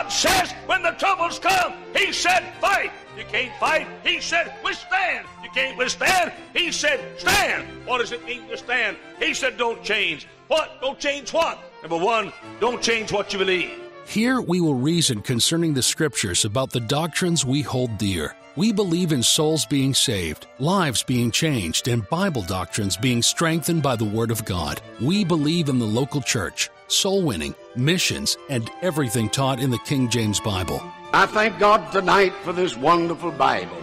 God says when the troubles come, He said, fight. You can't fight. He said, withstand. You can't withstand. He said, stand. What does it mean to stand? He said, don't change. What? Don't change what? Number one, don't change what you believe. Here we will reason concerning the scriptures about the doctrines we hold dear. We believe in souls being saved, lives being changed, and Bible doctrines being strengthened by the Word of God. We believe in the local church, soul winning, missions, and everything taught in the King James Bible. I thank God tonight for this wonderful Bible.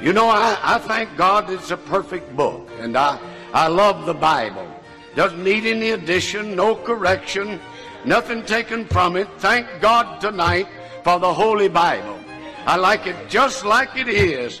You know, I, I thank God it's a perfect book, and I, I love the Bible. Doesn't need any addition, no correction, nothing taken from it. Thank God tonight for the Holy Bible. I like it just like it is.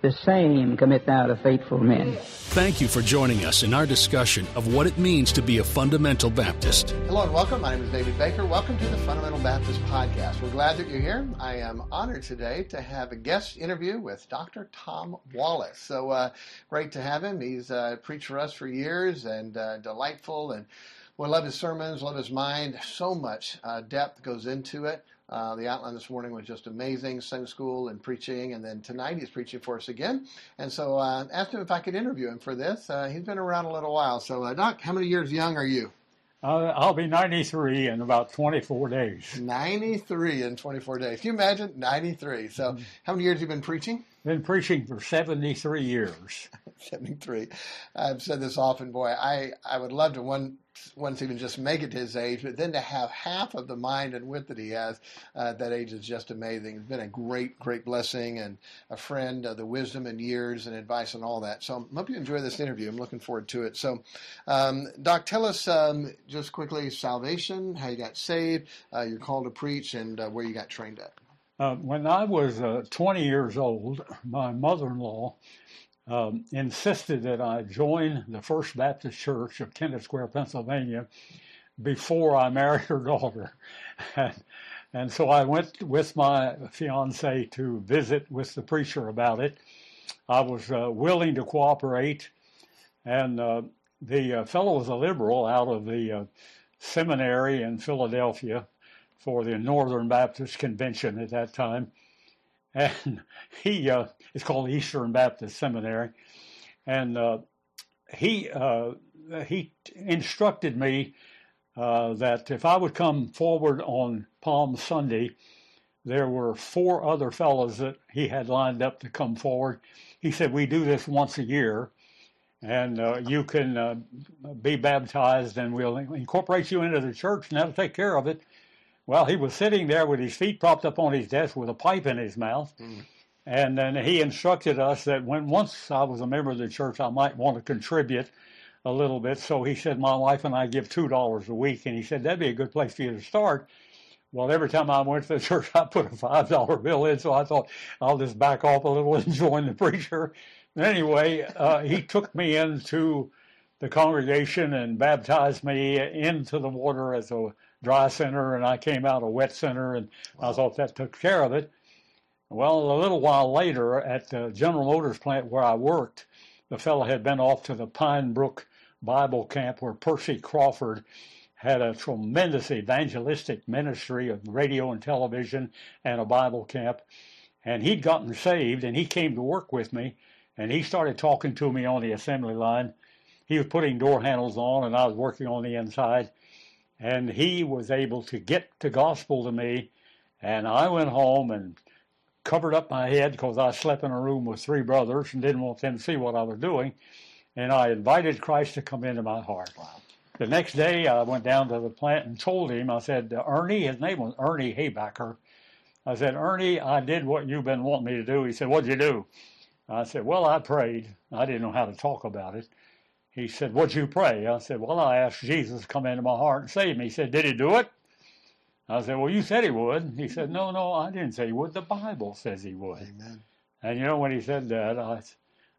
The same commit thou to faithful men. Thank you for joining us in our discussion of what it means to be a fundamental Baptist. Hello and welcome. My name is David Baker. Welcome to the Fundamental Baptist Podcast. We're glad that you're here. I am honored today to have a guest interview with Dr. Tom Wallace. So uh, great to have him. He's uh, preached for us for years and uh, delightful and we love his sermons, love his mind. So much uh, depth goes into it. Uh, the outline this morning was just amazing, Sunday school and preaching, and then tonight he's preaching for us again. And so I uh, asked him if I could interview him for this. Uh, he's been around a little while. So, uh, Doc, how many years young are you? Uh, I'll be 93 in about 24 days. 93 in 24 days. Can you imagine? 93. So, mm-hmm. how many years have you been preaching? Been preaching for 73 years. 73. I've said this often, boy. I, I would love to one once even just make it to his age, but then to have half of the mind and wit that he has uh, at that age is just amazing. It's been a great, great blessing and a friend, uh, the wisdom and years and advice and all that. So I hope you enjoy this interview. I'm looking forward to it. So, um, Doc, tell us um, just quickly salvation, how you got saved, uh, your call to preach, and uh, where you got trained at. Uh, when I was uh, 20 years old, my mother-in-law um, insisted that I join the First Baptist Church of Kennett Square, Pennsylvania, before I married her daughter. And, and so I went with my fiance to visit with the preacher about it. I was uh, willing to cooperate, and uh, the uh, fellow was a liberal out of the uh, seminary in Philadelphia for the Northern Baptist Convention at that time and he uh, it's called Eastern Baptist Seminary, and uh, he uh, he instructed me uh, that if I would come forward on Palm Sunday, there were four other fellows that he had lined up to come forward. He said we do this once a year. And uh, you can uh, be baptized, and we'll incorporate you into the church, and that'll take care of it. Well, he was sitting there with his feet propped up on his desk with a pipe in his mouth. Mm. And then he instructed us that when once I was a member of the church, I might want to contribute a little bit. So he said, My wife and I give $2 a week. And he said, That'd be a good place for you to start. Well, every time I went to the church, I put a $5 bill in. So I thought, I'll just back off a little and join the preacher. Anyway, uh, he took me into the congregation and baptized me into the water as a dry center and I came out a wet center and wow. I thought that took care of it. Well, a little while later at the General Motors plant where I worked, the fellow had been off to the Pine Brook Bible camp where Percy Crawford had a tremendous evangelistic ministry of radio and television and a Bible camp. And he'd gotten saved and he came to work with me and he started talking to me on the assembly line. He was putting door handles on and I was working on the inside and he was able to get the gospel to me. And I went home and covered up my head because I slept in a room with three brothers and didn't want them to see what I was doing. and I invited Christ to come into my heart. Wow. The next day, I went down to the plant and told him, I said, Ernie, his name was Ernie Haybacker. I said, Ernie, I did what you've been wanting me to do. He said, What'd you do? I said, Well, I prayed. I didn't know how to talk about it. He said, What'd you pray? I said, Well, I asked Jesus to come into my heart and save me. He said, Did he do it? I said, Well, you said he would. He said, No, no, I didn't say he would. The Bible says he would. Amen. And you know, when he said that, I,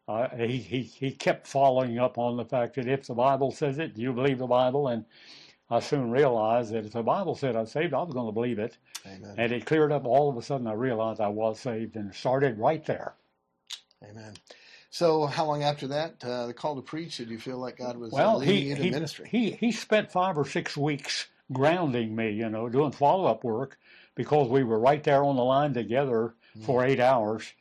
I, he, he, he kept following up on the fact that if the Bible says it, do you believe the Bible? And I soon realized that if the Bible said I was saved, I was going to believe it. Amen. And it cleared up. All of a sudden, I realized I was saved and started right there. Amen. So, how long after that, uh, the call to preach, did you feel like God was uh, Well, leading he you to he, ministry? he he spent five or six weeks grounding me, you know, doing follow up work because we were right there on the line together for eight hours,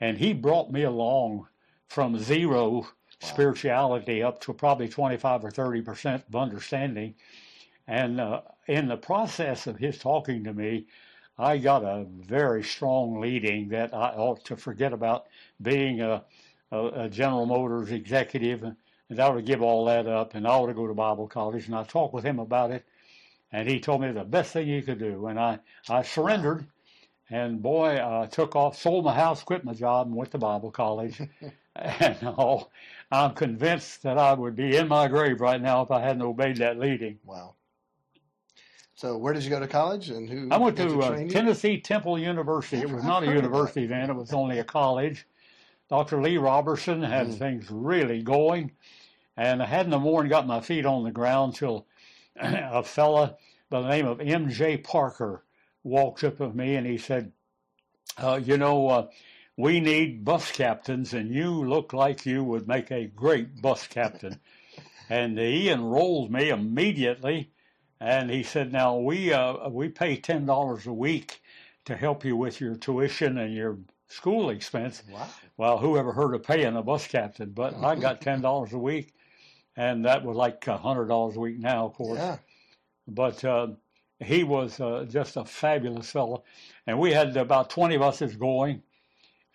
and he brought me along from zero spirituality up to probably twenty five or thirty percent of understanding, and uh, in the process of his talking to me. I got a very strong leading that I ought to forget about being a, a, a General Motors executive and I ought to give all that up and I ought to go to Bible college. And I talked with him about it, and he told me the best thing he could do. And I, I surrendered, and boy, I took off, sold my house, quit my job, and went to Bible college. and oh, I'm convinced that I would be in my grave right now if I hadn't obeyed that leading. Wow. So, where did you go to college, and who? I went had to uh. Tennessee Temple University. It was not a university then; it was only a college. Dr. Lee Roberson had Mm. things really going, and I hadn't than got my feet on the ground till a fella by the name of M.J. Parker walked up with me and he said, uh, "You know, uh, we need bus captains, and you look like you would make a great bus captain." and he enrolled me immediately. And he said, "Now we uh, we pay ten dollars a week to help you with your tuition and your school expense." Wow. Well, who ever heard of paying a bus captain? But I got ten dollars a week, and that was like a hundred dollars a week now, of course. Yeah. But uh, he was uh, just a fabulous fellow, and we had about twenty buses going.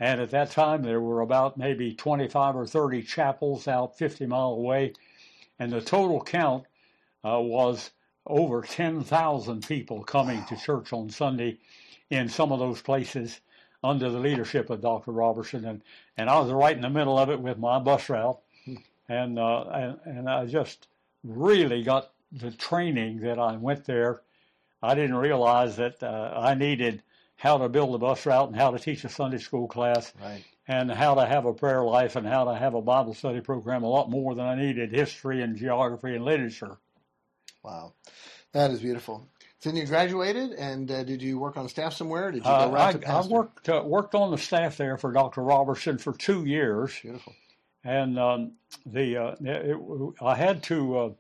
And at that time, there were about maybe 25 or 30 chapels out 50 mile away, and the total count uh, was over 10,000 people coming to church on Sunday in some of those places under the leadership of Dr. Roberson. And, and I was right in the middle of it with my bus route. And, uh, and, and I just really got the training that I went there. I didn't realize that uh, I needed how to build a bus route and how to teach a Sunday school class Right. and how to have a prayer life and how to have a Bible study program a lot more than I needed history and geography and literature. Wow. That is beautiful. So then you graduated, and uh, did you work on staff somewhere? Did you Uh, go right to I, I pastor? worked uh, worked on the staff there for Dr. Roberson for two years, Beautiful. and um, the uh, it, I had to uh,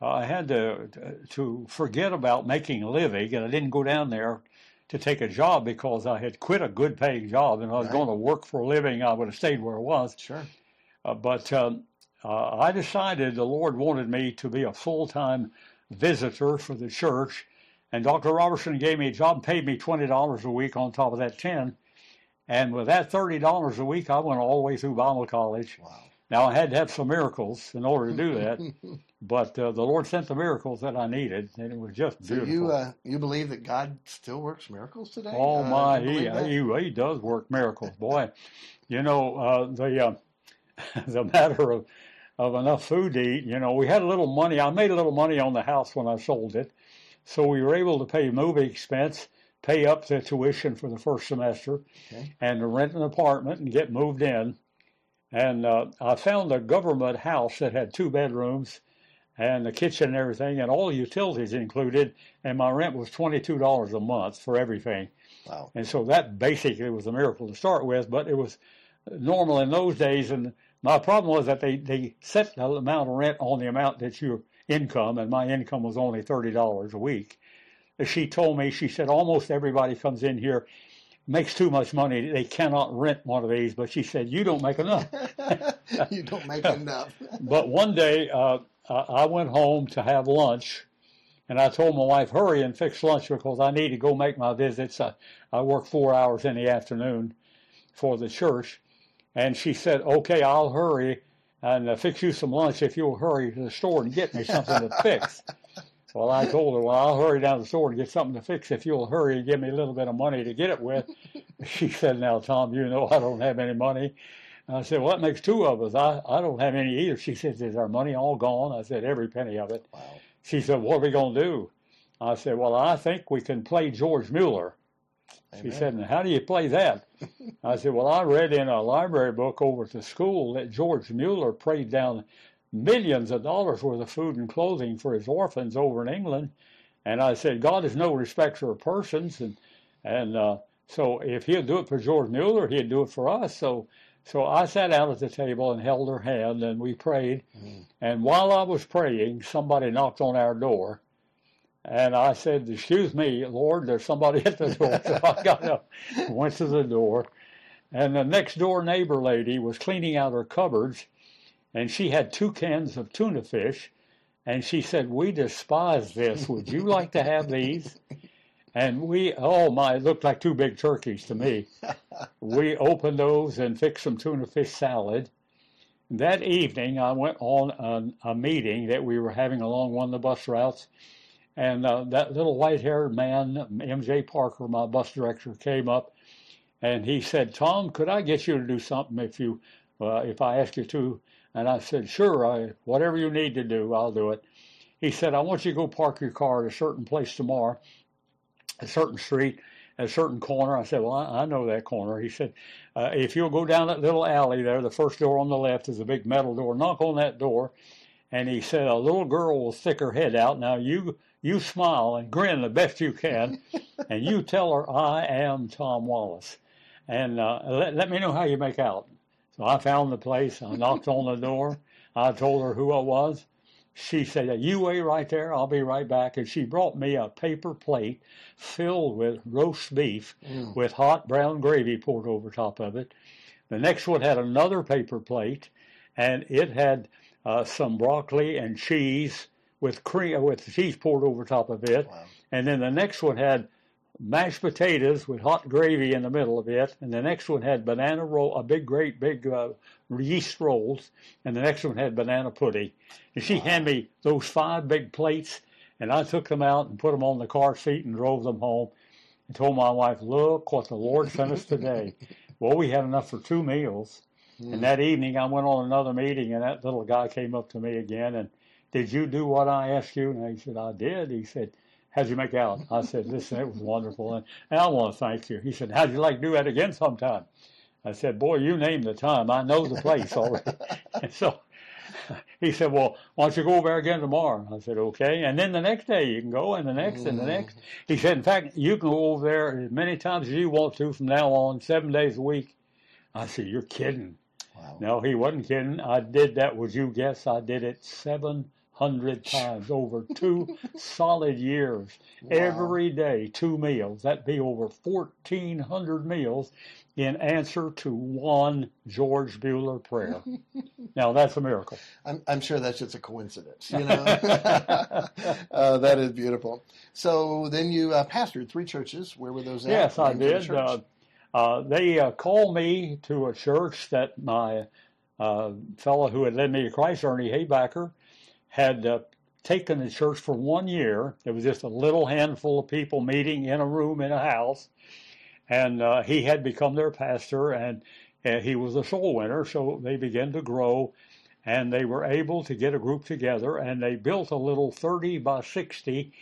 I had to to forget about making a living, and I didn't go down there to take a job because I had quit a good paying job, and if I was Right. going to work for a living. I would have stayed where I was. Sure. Uh, but um, uh, I decided the Lord wanted me to be a full time visitor for the church, and Dr. Roberson gave me a job, and paid me twenty dollars a week on top of that ten, and with that thirty dollars a week, I went all the way through Bible college. Wow. Now I had to have some miracles in order to do that, but uh, the Lord sent the miracles that I needed, and it was just So beautiful. you uh, you believe that God still works miracles today? Oh Uh, my, he, he he does work miracles, boy. You know uh, the uh, the matter of of enough food to eat. You know, we had a little money. I made a little money on the house when I sold it, so we were able to pay moving expense, pay up the tuition for the first semester, Okay. and to rent an apartment and get moved in. And uh, I found a government house that had two bedrooms and the kitchen and everything, and all the utilities included. And my rent was twenty two dollars a month for everything. Wow. And so that basically was a miracle to start with, but it was normal in those days. And my problem was that they, they set the amount of rent on the amount that your income, and my income was only $30 a week. She told me, she said, almost everybody comes in here, makes too much money. They cannot rent one of these. But she said, you don't make enough. you don't make enough. But one day, uh, I I went home to have lunch, and I told my wife, "Hurry and fix lunch because I need to go make my visits." I, I work four hours in the afternoon for the church, and she said, "Okay, I'll hurry." and uh, fix you some lunch if you'll hurry to the store and get me something to fix. Well, I told her, well, I'll hurry down to the store and get something to fix if you'll hurry and give me a little bit of money to get it with. She said, now, Tom, you know I don't have any money. And I said, well, that makes two of us. I, I don't have any either. She said, is our money all gone? I said, every penny of it. Wow. She said, what are we going to do? I said, well, I think we can play George Mueller. She Amen. said, and how do you play that? I said, well, I read in a library book over at the school that George Mueller prayed down millions of dollars worth of food and clothing for his orphans over in England. And I said, God is no respecter of persons. And, and uh, so if he'll do it for George Mueller, he'd do it for us. So, so I sat down at the table and held her hand and we prayed. And while I was praying, somebody knocked on our door. And I said, Excuse me, Lord, there's somebody at the door. So I got up, went to the door. And the next door neighbor lady was cleaning out her cupboards. And she had two cans of tuna fish. And she said, We despise this. Would you like to have these? And we, oh my, it looked like two big turkeys to me. We opened those and fixed some tuna fish salad. That evening, I went on a, a meeting that we were having along one of the bus routes. And uh, that little white haired man, M.J. Parker, my bus director, came up and he said, Tom, could I get you to do something if you, uh, if I ask you to? And I said, sure, I, whatever you need to do, I'll do it. He said, I want you to go park your car at a certain place tomorrow, a certain street, a certain corner. I said, well, I, I know that corner. He said, uh, if you'll go down that little alley there, the first door on the left is a big metal door. Knock on that door. And he said, a little girl will stick her head out. Now you, you smile and grin the best you can, and you tell her, I am Tom Wallace. And uh, let, let me know how you make out. So I found the place. I knocked on the door. I told her who I was. She said, You wait right there. I'll be right back. And she brought me a paper plate filled with roast beef with hot brown gravy poured over top of it. The next one had another paper plate, and it had uh, some broccoli and cheese with cream with cheese poured over top of it. Wow. And then the next one had mashed potatoes with hot gravy in the middle of it, and the next one had banana roll, a big, great, big uh, yeast rolls, and the next one had banana pudding. And she handed me those five big plates, and I took them out and put them on the car seat and drove them home, and told my wife, "Look what the Lord sent us today." well, we had enough for two meals. And that evening, I went on another meeting, and that little guy came up to me again and, "Did you do what I asked you?" And I said, "I did." He said. How'd you make out? I said, listen, it was wonderful. And, and I want to thank you. He said, how'd you like to do that again sometime? I said, boy, you name the time. I know the place already. and so he said, well, why don't you go over there again tomorrow? I said, okay. And then the next day you can go and the next and the mm. next. He said, in fact, you can go over there as many times as you want to from now on, seven days a week. I said, you're kidding. Wow. No, he wasn't kidding. I did that. Would you guess I did it 700 times over two solid years. Every day, two meals. That'd be over 1,400 meals in answer to one George Mueller prayer. now, that's a miracle. I'm, I'm sure that's just a coincidence, you know. uh, that is beautiful. So then you uh, pastored three churches. Where were those at? Yes, I did. Uh, uh, they uh, called me to a church that my uh, fellow who had led me to Christ, Ernie Haybacker, had uh, taken the church for one year. It was just a little handful of people meeting in a room in a house, and uh, he had become their pastor, and uh, he was a soul winner. So they began to grow, and they were able to get a group together, and they built a little 30 by 60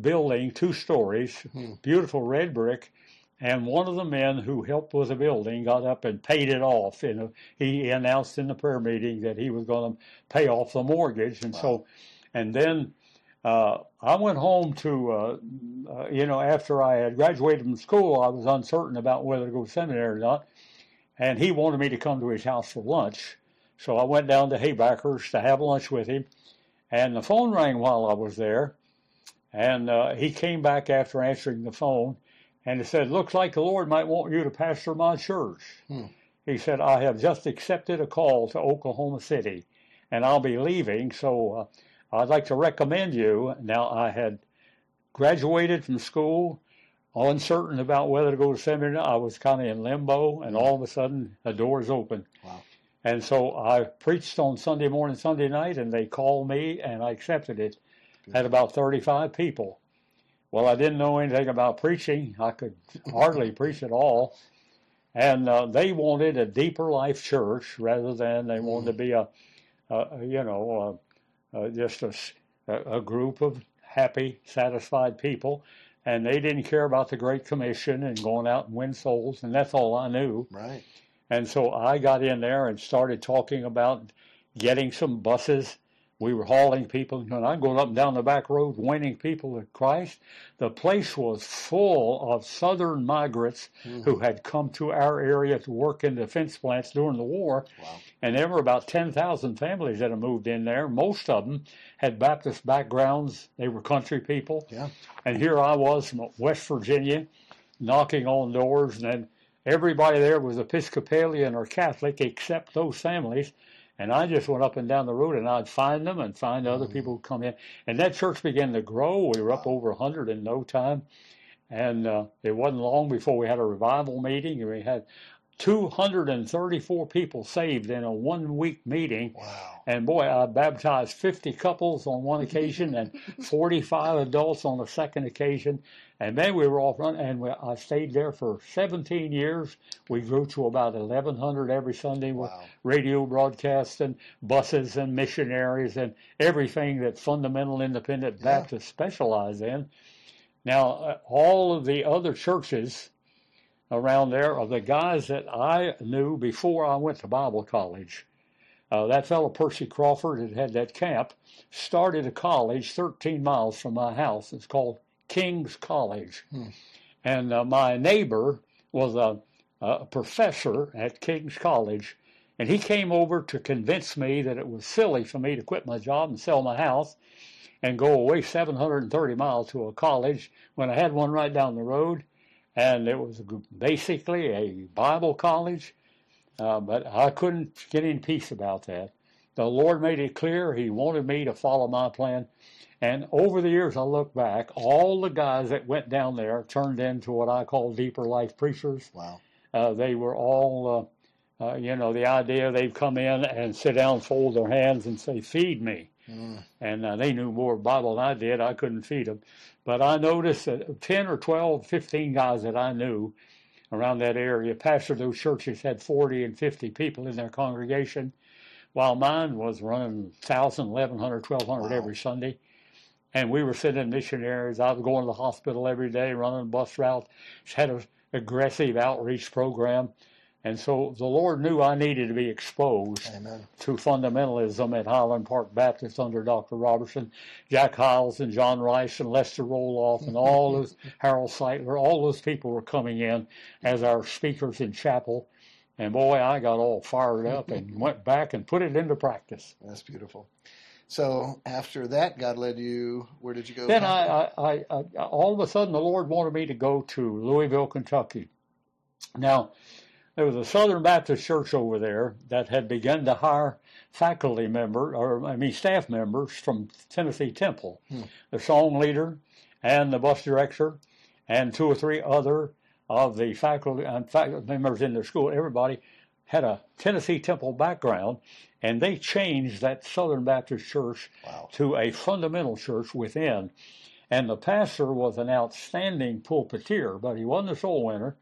building, two stories, beautiful red brick. And one of the men who helped with the building got up and paid it off. And he announced in the prayer meeting that he was going to pay off the mortgage. And so, and then uh, I went home to, uh, uh, you know, after I had graduated from school, I was uncertain about whether to go to seminary or not. And he wanted me to come to his house for lunch. So I went down to Haybacker's to have lunch with him. And the phone rang while I was there. And uh, he came back after answering the phone and he said, Looks like the Lord might want you to pastor my church. He said, I have just accepted a call to Oklahoma City and I'll be leaving, so uh, I'd like to recommend you. Now, I had graduated from school, uncertain about whether to go to seminary. I was kind of in limbo, and all of a sudden, the doors open. Wow. And so I preached on Sunday morning, Sunday night, and they called me, and I accepted it. Had about 35 people. Well, I didn't know anything about preaching. I could hardly preach at all. And uh, they wanted a deeper life church rather than they wanted to be a, a you know, a, a just a, a group of happy, satisfied people. And they didn't care about the Great Commission and going out and win souls, and that's all I knew. Right. And so I got in there and started talking about getting some buses. We were hauling people, and I'm going up and down the back road, winning people to Christ. The place was full of Southern migrants Mm-hmm. who had come to our area to work in defense plants during the war. Wow. And there were about 10,000 families that had moved in there. Most of them had Baptist backgrounds. They were country people. Yeah. And here I was from West Virginia, knocking on doors, and then everybody there was Episcopalian or Catholic except those families. And I just went up and down the road, and I'd find them and find other people who come in. And that church began to grow. We were up over 100 in no time. And uh, it wasn't long before we had a revival meeting, and we had 234 people saved in a one week meeting. Wow. And boy, I baptized 50 couples on one occasion and 45 adults on the second occasion. And then we were off run, and we, I stayed there for 17 years. We grew to about 1,100 every Sunday with Wow. radio broadcasts and buses and missionaries and everything that fundamental independent Baptists specialize in. Now, uh, all of the other churches around there are the guys that I knew before I went to Bible college. Uh, that fellow Percy Crawford had had that camp, started a college 13 miles from my house. It's called King's College. And uh, my neighbor was a, a professor at King's College, and he came over to convince me that it was silly for me to quit my job and sell my house and go away 730 miles to a college when I had one right down the road. And it was basically a Bible college, uh, but I couldn't get in peace about that. The Lord made it clear He wanted me to follow my plan. And over the years, I look back, all the guys that went down there turned into what I call deeper life preachers. Wow. Uh, they were all, uh, uh, you know, the idea they'd come in and sit down, fold their hands, and say, Feed me. And uh, they knew more Bible than I did. I couldn't feed them. But I noticed that 10 or 12, 15 guys that I knew around that area, pastored those churches, had 40 and 50 people in their congregation, while mine was running 1,000, 1,100, 1,200 every Sunday. And we were sending missionaries. I was going to the hospital every day, running bus routes, had an aggressive outreach program. And so the Lord knew I needed to be exposed Amen. to fundamentalism at Highland Park Baptist under Dr. Roberson, Jack Hyles and John Rice and Lester Roloff and all those, Harold Sightler, all those people were coming in as our speakers in chapel. And boy, I got all fired up and went back and put it into practice. That's beautiful. So after that, God led you. Where did you go? Then I, I, I, I, all of a sudden, the Lord wanted me to go to Louisville, Kentucky. Now, there was a Southern Baptist church over there that had begun to hire faculty member, or I mean staff members from Tennessee Temple, hmm. the song leader and the bus director, and two or three other of the faculty and faculty members in their school. Everybody had a Tennessee Temple background, and they changed that Southern Baptist church Wow. to a fundamental church within. And the pastor was an outstanding pulpiteer, but he wasn't a soul winner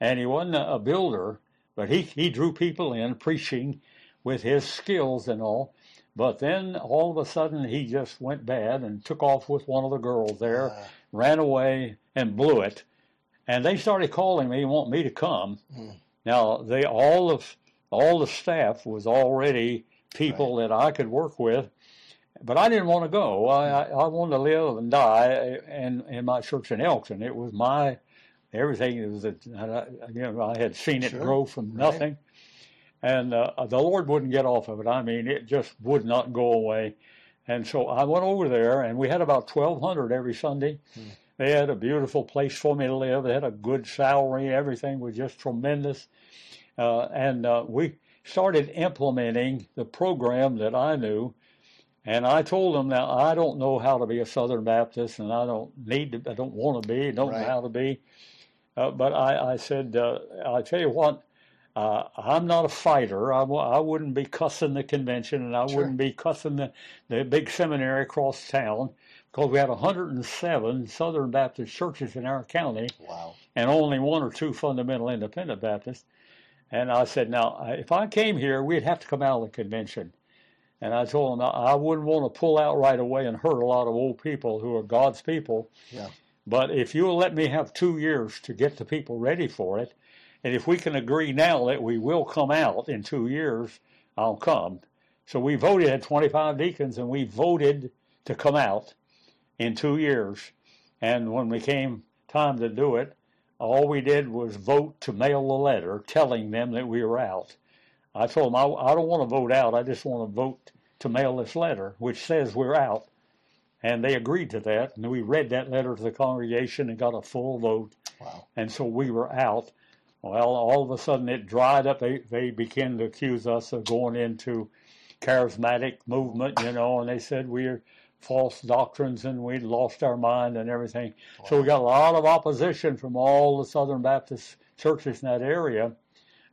and he wasn't a builder, but he, he drew people in preaching with his skills and all. But then all of a sudden he just went bad and took off with one of the girls there, Ah. ran away and blew it. And they started calling me and want me to come. Hmm. Now they all of all the staff was already people that I could work with, but I didn't want to go. I, hmm. I, I wanted to live and die in in my church in Elkton. It was my everything. It was a, I- you know I had seen it Sure. grow from Right. nothing, and uh, the Lord wouldn't get off of it. I mean, it just would not go away. And so I went over there, and we had about twelve hundred every Sunday. Hmm. They had a beautiful place for me to live. They had a good salary. Everything was just tremendous. Uh, and uh, we started implementing the program that I knew. And I told them, now I don't know how to be a Southern Baptist, and I don't need to, I don't want to be, don't Right. know how to be. Uh, but I, I said, uh, I tell you what, uh, I'm not a fighter. I w- I wouldn't be cussing the convention, and I Sure. wouldn't be cussing the, the big seminary across town because we had 107 Southern Baptist churches in our county Wow. and only one or two fundamental independent Baptists. And I said, now, if I came here, we'd have to come out of the convention. And I told him I I wouldn't want to pull out right away and hurt a lot of old people who are God's people. Yeah. But if you'll let me have two years to get the people ready for it, and if we can agree now that we will come out in two years, I'll come. So we voted at 25 deacons, and we voted to come out in two years. And when we came time to do it, all we did was vote to mail a letter telling them that we were out. I told them I, I don't want to vote out. I just want to vote to mail this letter, which says we're out. And they agreed to that. And we read that letter to the congregation and got a full vote. Wow. And so we were out. Well, all of a sudden it dried up. They, they began to accuse us of going into charismatic movement, you know, and they said we're false doctrines and we'd lost our mind and everything. So we got a lot of opposition from all the Southern Baptist churches in that area.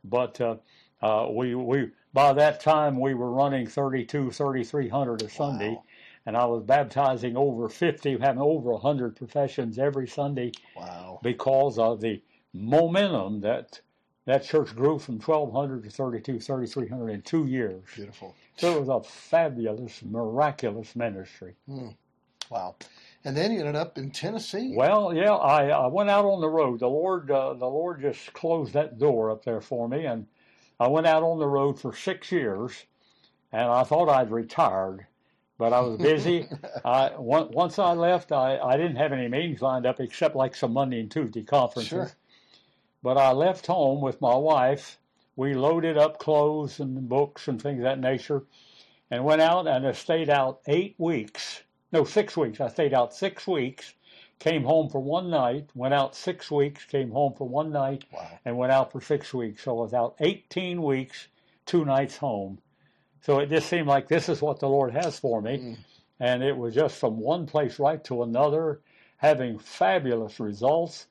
But uh, uh, we, we by that time we were running 32, 3,300 a Sunday. Wow. And I was baptizing over 50, having over 100 professions every Sunday Wow. because of the momentum that that church grew from 1,200 to 32, 3,300 in two years. Beautiful. So it was a fabulous, miraculous ministry. Wow. And then you ended up in Tennessee. Well, yeah, I, I went out on the road. The Lord, uh, the Lord just closed that door up there for me, and I went out on the road for six years, and I thought I'd retired, but I was busy. I once I left, I, I didn't have any meetings lined up except like some Monday and Tuesday conferences. Sure. But I left home with my wife. We loaded up clothes and books and things of that nature, and went out and I stayed out eight weeks. No, six weeks. I stayed out six weeks. Came home for one night. Went out six weeks. Came home for one night, Wow. and went out for six weeks. So I was out 18 weeks, two nights home. So it just seemed like this is what the Lord has for me. Mm. And it was just from one place right to another, having fabulous results.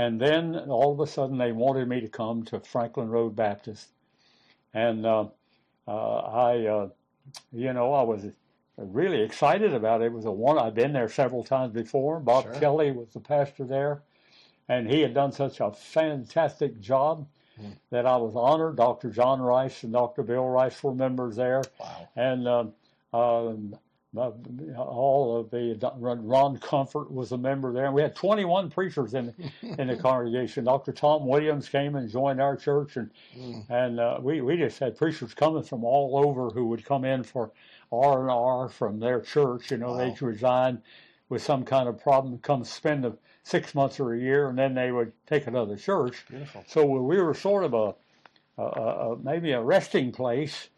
And then all of a sudden they wanted me to come to Franklin Road Baptist. And uh, uh, I, uh, you know, I was really excited about it. It was a one, I'd been there several times before. Bob Sure. Kelly was the pastor there. And he had done such a fantastic job Mm. that I was honored. Dr. John Rice and Dr. Bill Rice were members there Wow. and um, um, all of the Ron Comfort was a member there. And we had 21 preachers in in the congregation. Dr. Tom Williams came and joined our church, and Mm. and uh, we we just had preachers coming from all over who would come in for R and R from their church. You know, Wow. they'd resign with some kind of problem, come spend a, six months or a year, and then they would take another church. Beautiful. So we were sort of a, a, a maybe a resting place,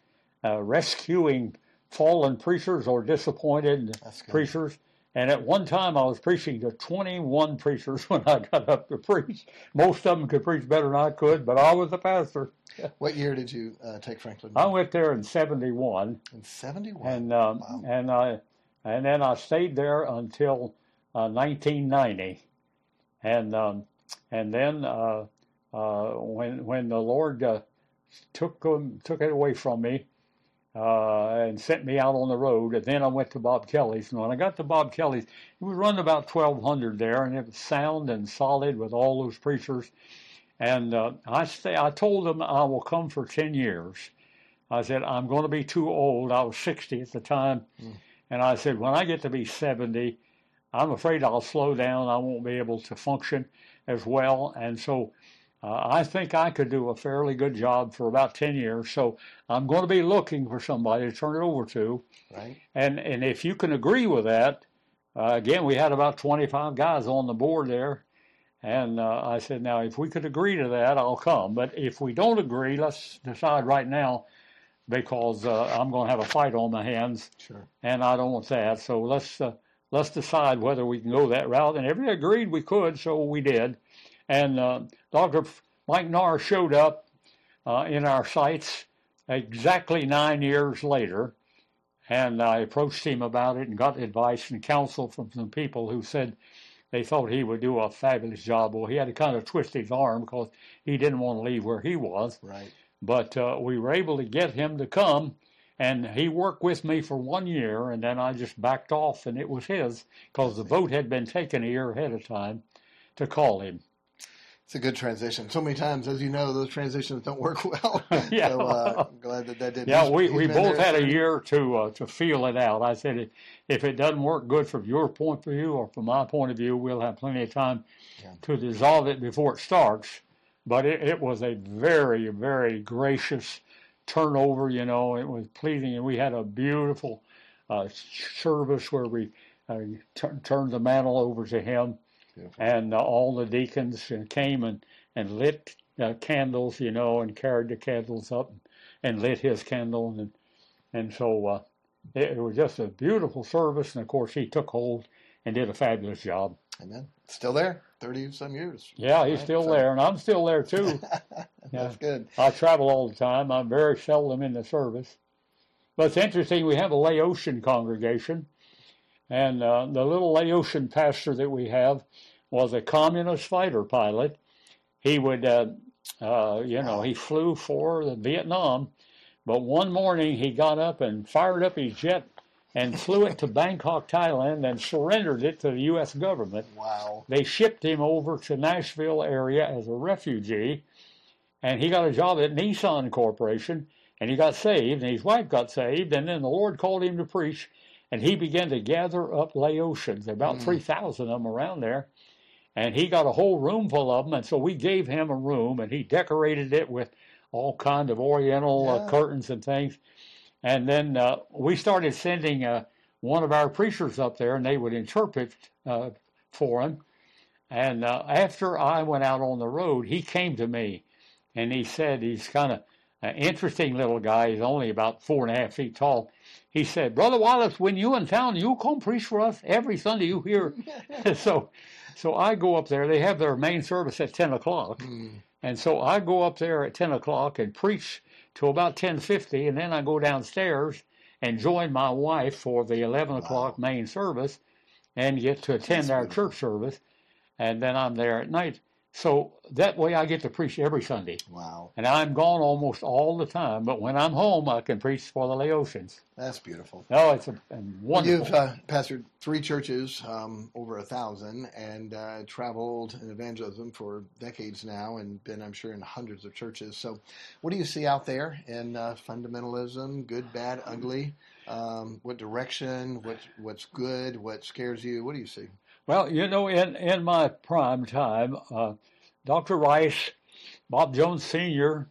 uh, rescuing fallen preachers or disappointed preachers. And at one time, I was preaching to 21 preachers when I got up to preach. Most of them could preach better than I could, but I was the pastor. What year did you uh, take Franklin? I went there in 71, in 71. and um, Wow. and I and then I stayed there until uh, 1990, and um, and then uh, uh, when when the Lord uh, took um, took it away from me uh, and sent me out on the road, and then I went to Bob Kelly's. And when I got to Bob Kelly's, we were running about 1,200 there, and it was sound and solid with all those preachers. And uh, I stay. I told them I will come for 10 years. I said I'm going to be too old. I was 60 at the time, and I said when I get to be 70, I'm afraid I'll slow down. I won't be able to function as well, and so. Uh, I think I could do a fairly good job for about 10 years, so I'm going to be looking for somebody to turn it over to. right? And and if you can agree with that, uh, again, we had about 25 guys on the board there, and uh, I said, now if we could agree to that, I'll come. But if we don't agree, let's decide right now, because uh, I'm going to have a fight on my hands, Sure. and I don't want that. So let's uh, let's decide whether we can go that route. And everybody agreed we could, so we did. And uh, Dr. Mike Norris showed up uh, in our sights exactly nine years later, and I approached him about it and got advice and counsel from some people who said they thought he would do a fabulous job. Well, he had to kind of twist his arm because he didn't want to leave where he was. Right. But uh, we were able to get him to come, and he worked with me for one year, and then I just backed off, and it was his because the vote had been taken a year ahead of time to call him. It's a good transition. So many times, as you know, those transitions don't work well. Yeah. So uh, I'm glad that that did. Yeah, we, we both had a year to uh, to feel it out. I said, if it doesn't work good from your point of view or from my point of view, we'll have plenty of time Yeah. to dissolve it before it starts. But it, it was a very, very gracious turnover. You know, it was pleasing, and we had a beautiful uh, service where we uh, tur turned the mantle over to him, Beautiful. and uh, all the deacons came and and lit uh, candles, you know, and carried the candles up and lit his candle, and and so uh, it, it was just a beautiful service. And of course, he took hold and did a fabulous job. Amen. Still there, thirty some years. Yeah, he's Right, still so- there, and I'm still there too. That's good. I travel all the time. I'm very seldom in the service. But it's interesting, we have a Laotian congregation, and uh, the little Laotian pastor that we have was a communist fighter pilot. He would, uh, uh, you know, he flew for Vietnam, but one morning he got up and fired up his jet and flew it to Bangkok, Thailand, and surrendered it to the U.S. government Wow. they shipped him over to Nashville area as a refugee, and he got a job at Nissan Corporation, and he got saved, and his wife got saved, and then the Lord called him to preach, and he began to gather up Laotians, about Mm. three thousand of them around there, and he got a whole room full of them, and so we gave him a room, and he decorated it with all kind of Oriental uh, curtains and things, and then uh, we started sending uh, one of our preachers up there, and they would interpret uh, for him. And uh, after I went out on the road, he came to me and he said, he's kind of an interesting little guy. He's only about four and a half feet tall. He said, Brother Wallace, when you in town, you come preach for us every Sunday you hear. so, so I go up there. They have their main service at 10 o'clock. Mm. And so I go up there at 10 o'clock and preach till about 10.50, and then I go downstairs and join my wife for the 11 o'clock main service and get to attend That's our beautiful. church service, and then I'm there at night. So that way I get to preach every Sunday. Wow. And I'm gone almost all the time, but when I'm home, I can preach for the Laotians. That's beautiful. Oh, it's a, a wonderful. You've uh, pastored three churches, um, over a thousand, and uh, traveled in evangelism for decades now, and been, I'm sure, in hundreds of churches. So, what do you see out there in uh, fundamentalism? Good, bad, ugly. Um, what direction? What what's good? What scares you? What do you see? Well, you know, in, in my prime time, uh, Dr. Rice, Bob Jones Sr.,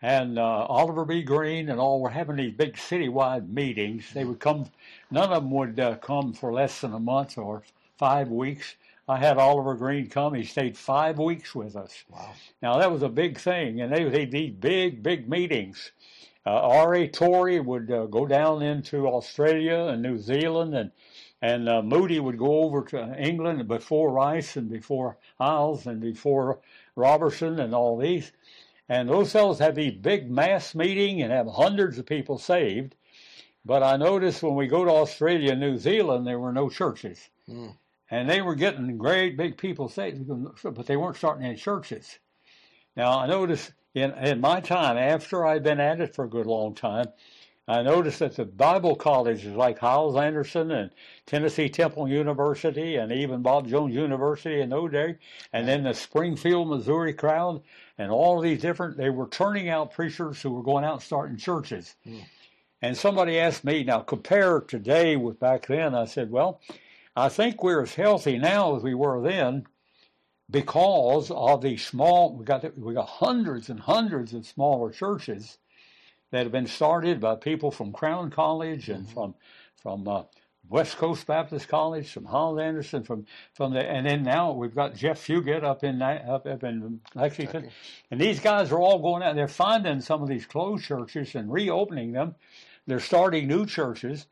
and uh, Oliver B. Greene and all were having these big citywide meetings. They would come, none of them would uh, come for less than a month or five weeks. I had Oliver Greene come. He stayed five weeks with us. Wow. Now that was a big thing, and they they these big big meetings. Uh, R.A. Torrey would uh, go down into Australia and New Zealand, and and uh, Moody would go over to England before Rice and before Hyles and before Roberson and all these. And those fellows have these big mass meeting and have hundreds of people saved. But I noticed when we go to Australia and New Zealand, there were no churches. Mm. And they were getting great big people saved, but they weren't starting any churches. Now, I noticed in, in my time, after I'd been at it for a good long time, I noticed that the Bible colleges like Hyles Anderson and Tennessee Temple University and even Bob Jones University in days, and then the Springfield, Missouri crowd, and all these different, they were turning out preachers who were going out and starting churches. Hmm. And somebody asked me, now compare today with back then. I said, well, I think we're as healthy now as we were then because of these small, we got, we got hundreds and hundreds of smaller churches that have been started by people from Crown College and from from uh, West Coast Baptist College, from Holland Anderson, from from the, and then now we've got Jeff Fugate up in up, up in Lexington, and these guys are all going out. They're finding some of these closed churches and reopening them. They're starting new churches,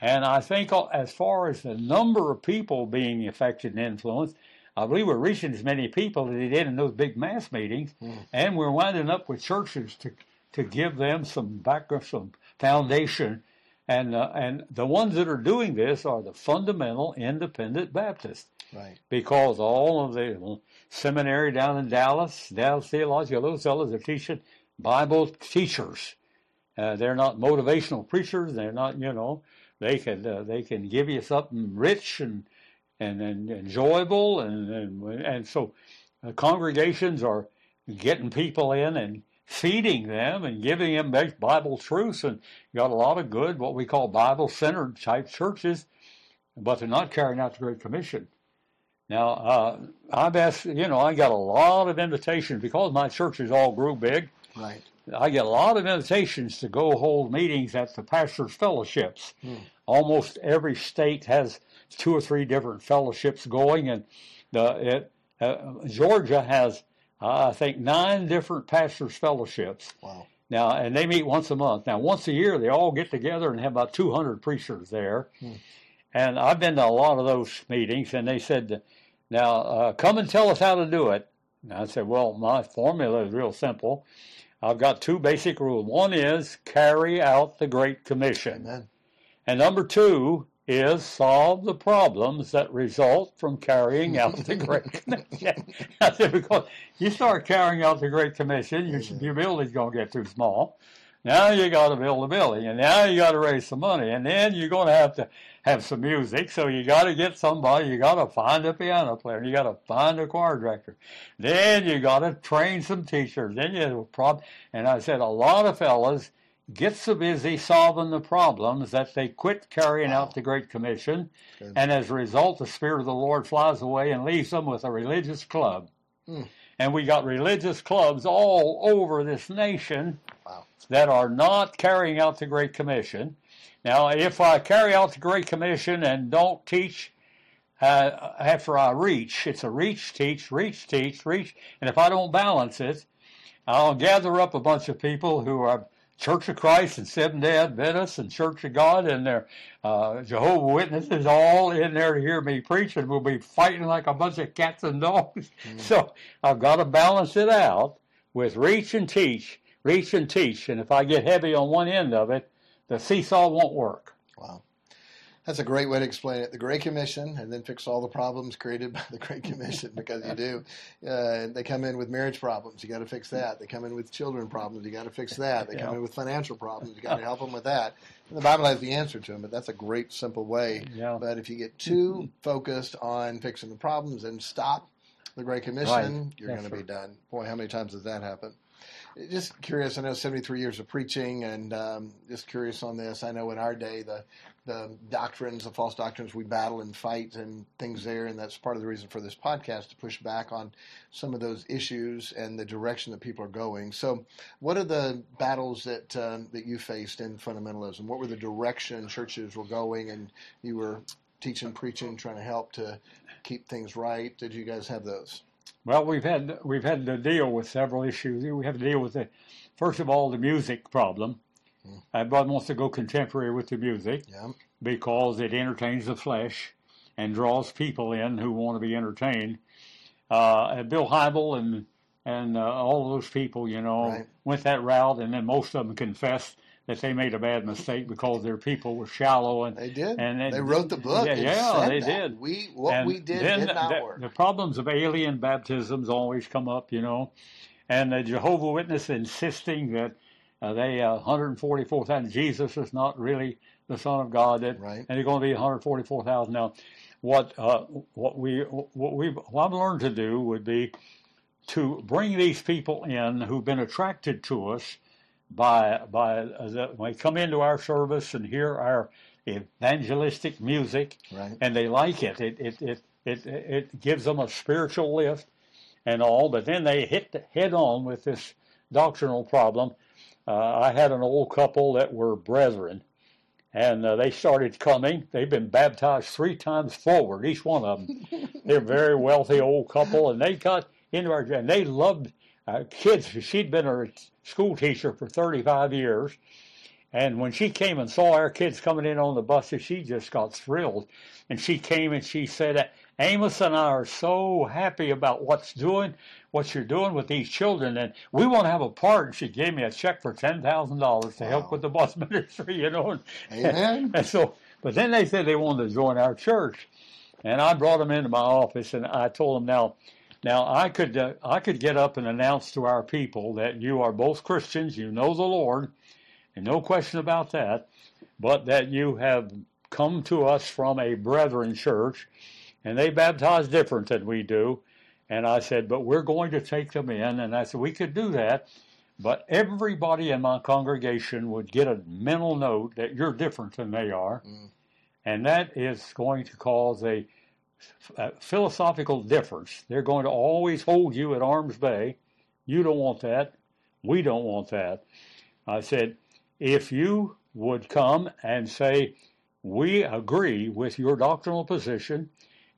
and I think as far as the number of people being affected and influenced. I believe we're reaching as many people as they did in those big mass meetings, and we're winding up with churches to to give them some background, some foundation, and uh, and the ones that are doing this are the fundamental independent Baptists. Right. because all of the seminary down in Dallas, Dallas Theological, those fellows are teaching Bible teachers. Uh, they're not motivational preachers. They're not, you know, they can uh, they can give you something rich and and, and enjoyable, and and, and so uh, congregations are getting people in and feeding them and giving them Bible truths, and you got a lot of good what we call Bible centered type churches, but they're not carrying out the Great Commission. Now, uh, I've asked, you know, I got a lot of invitations because my churches all grew big. Right. I get a lot of invitations to go hold meetings at the pastors' fellowships. Hmm. Almost every state has two or three different fellowships going, and the it, uh, Georgia has, uh, I think, nine different pastors' fellowships. Wow. Now, and they meet once a month. Now, once a year, they all get together and have about 200 preachers there. Hmm. And I've been to a lot of those meetings, and they said, "Now, uh, come and tell us how to do it." And I said, "Well, my formula is real simple. I've got two basic rules. One is carry out the Great Commission, Amen. and number two is solve the problems that result from carrying out the Great Commission." I said, "Because you start carrying out the Great Commission, your, your building's going to get too small." Now you got to build a building, and now you got to raise some money, and then you're going to have to have some music. So you got to get somebody. You got to find a piano player. You got to find a choir director. Then you got to train some teachers. Then you have a problem. And I said a lot of fellas get so busy solving the problems that they quit carrying Wow. out the Great Commission, Good. and as a result, the Spirit of the Lord flies away and leaves them with a religious club. Hmm. And we got religious clubs all over this nation Wow. that are not carrying out the Great Commission. Now, if I carry out the Great Commission and don't teach uh, after I reach, it's a reach, teach, reach, teach, reach, and if I don't balance it, I'll gather up a bunch of people who are Church of Christ and Seventh Day Adventists and Church of God and their uh, Jehovah Witnesses all in there to hear me preach, and we'll be fighting like a bunch of cats and dogs. So I've got to balance it out with reach and teach, reach and teach, and if I get heavy on one end of it, the seesaw won't work. Wow. That's a great way to explain it. The Great Commission, and then fix all the problems created by the Great Commission because you do. Uh, they come in with marriage problems. You got to fix that. They come in with children problems. You got to fix that. They come Yeah. in with financial problems. You got to help them with that. And the Bible has the answer to them, but that's a great, simple way. Yeah. But if you get too focused on fixing the problems and stop the Great Commission, Right. you're going to be done. Boy, how many times does that happen? Just curious. I know 73 years of preaching, and um, just curious on this. I know in our day the the doctrines, the false doctrines, we battle and fight and things there, and that's part of the reason for this podcast to push back on some of those issues and the direction that people are going. So, what are the battles that um, that you faced in fundamentalism? What were the direction churches were going, and you were teaching, preaching, trying to help to keep things right? Did you guys have those? Well, we've had we've had to deal with several issues. We have to deal with the first of all the music problem. Everybody wants to go contemporary with the music Yeah, because it entertains the flesh and draws people in who want to be entertained. Uh, Bill Hybel and and uh, all those people, you know, Right. went that route, and then most of them confessed that they made a bad mistake because their people were shallow and they did. And it- they wrote the book. Yeah, yeah, they that. did. We what and we did did not the, work. The problems of alien baptisms always come up, you know, and the Jehovah Witness insisting that uh, they uh, 144,000 Jesus is not really the Son of God, that, Right. and they're going to be 144,000 now. What uh, what we what we what I've learned to do would be to bring these people in who've been attracted to us by by uh, the, when they come into our service and hear our evangelistic music Right. and they like it. It it it it, it gives them a spiritual lift and all, but then they hit the head on with this doctrinal problem. Uh, I had an old couple that were brethren, and uh, they started coming. They've been baptized three times forward, each one of them. They're a very wealthy old couple, and they got into our and they loved uh, kids. She'd been a school teacher for 35 years, and when she came and saw our kids coming in on the buses, she just got thrilled. And she came and she said, Amos and I are so happy about what's doing, what you're doing with these children, and we want to have a part. And she gave me a check for ten thousand dollars to help with the bus ministry, you know. And, Amen. and so, but then they said they wanted to join our church. And I brought them into my office, and I told them now, now I could uh, I could get up and announce to our people that you are both Christians, you know the Lord, and no question about that, but that you have come to us from a brethren church, and they baptize different than we do. And I said, but we're going to take them in, and I said we could do that, but everybody in my congregation would get a mental note that you're different than they are, mm. and that is going to cause a a philosophical difference. They're going to always hold you at arm's bay. You don't want that. We don't want that. I said, if you would come and say, we agree with your doctrinal position,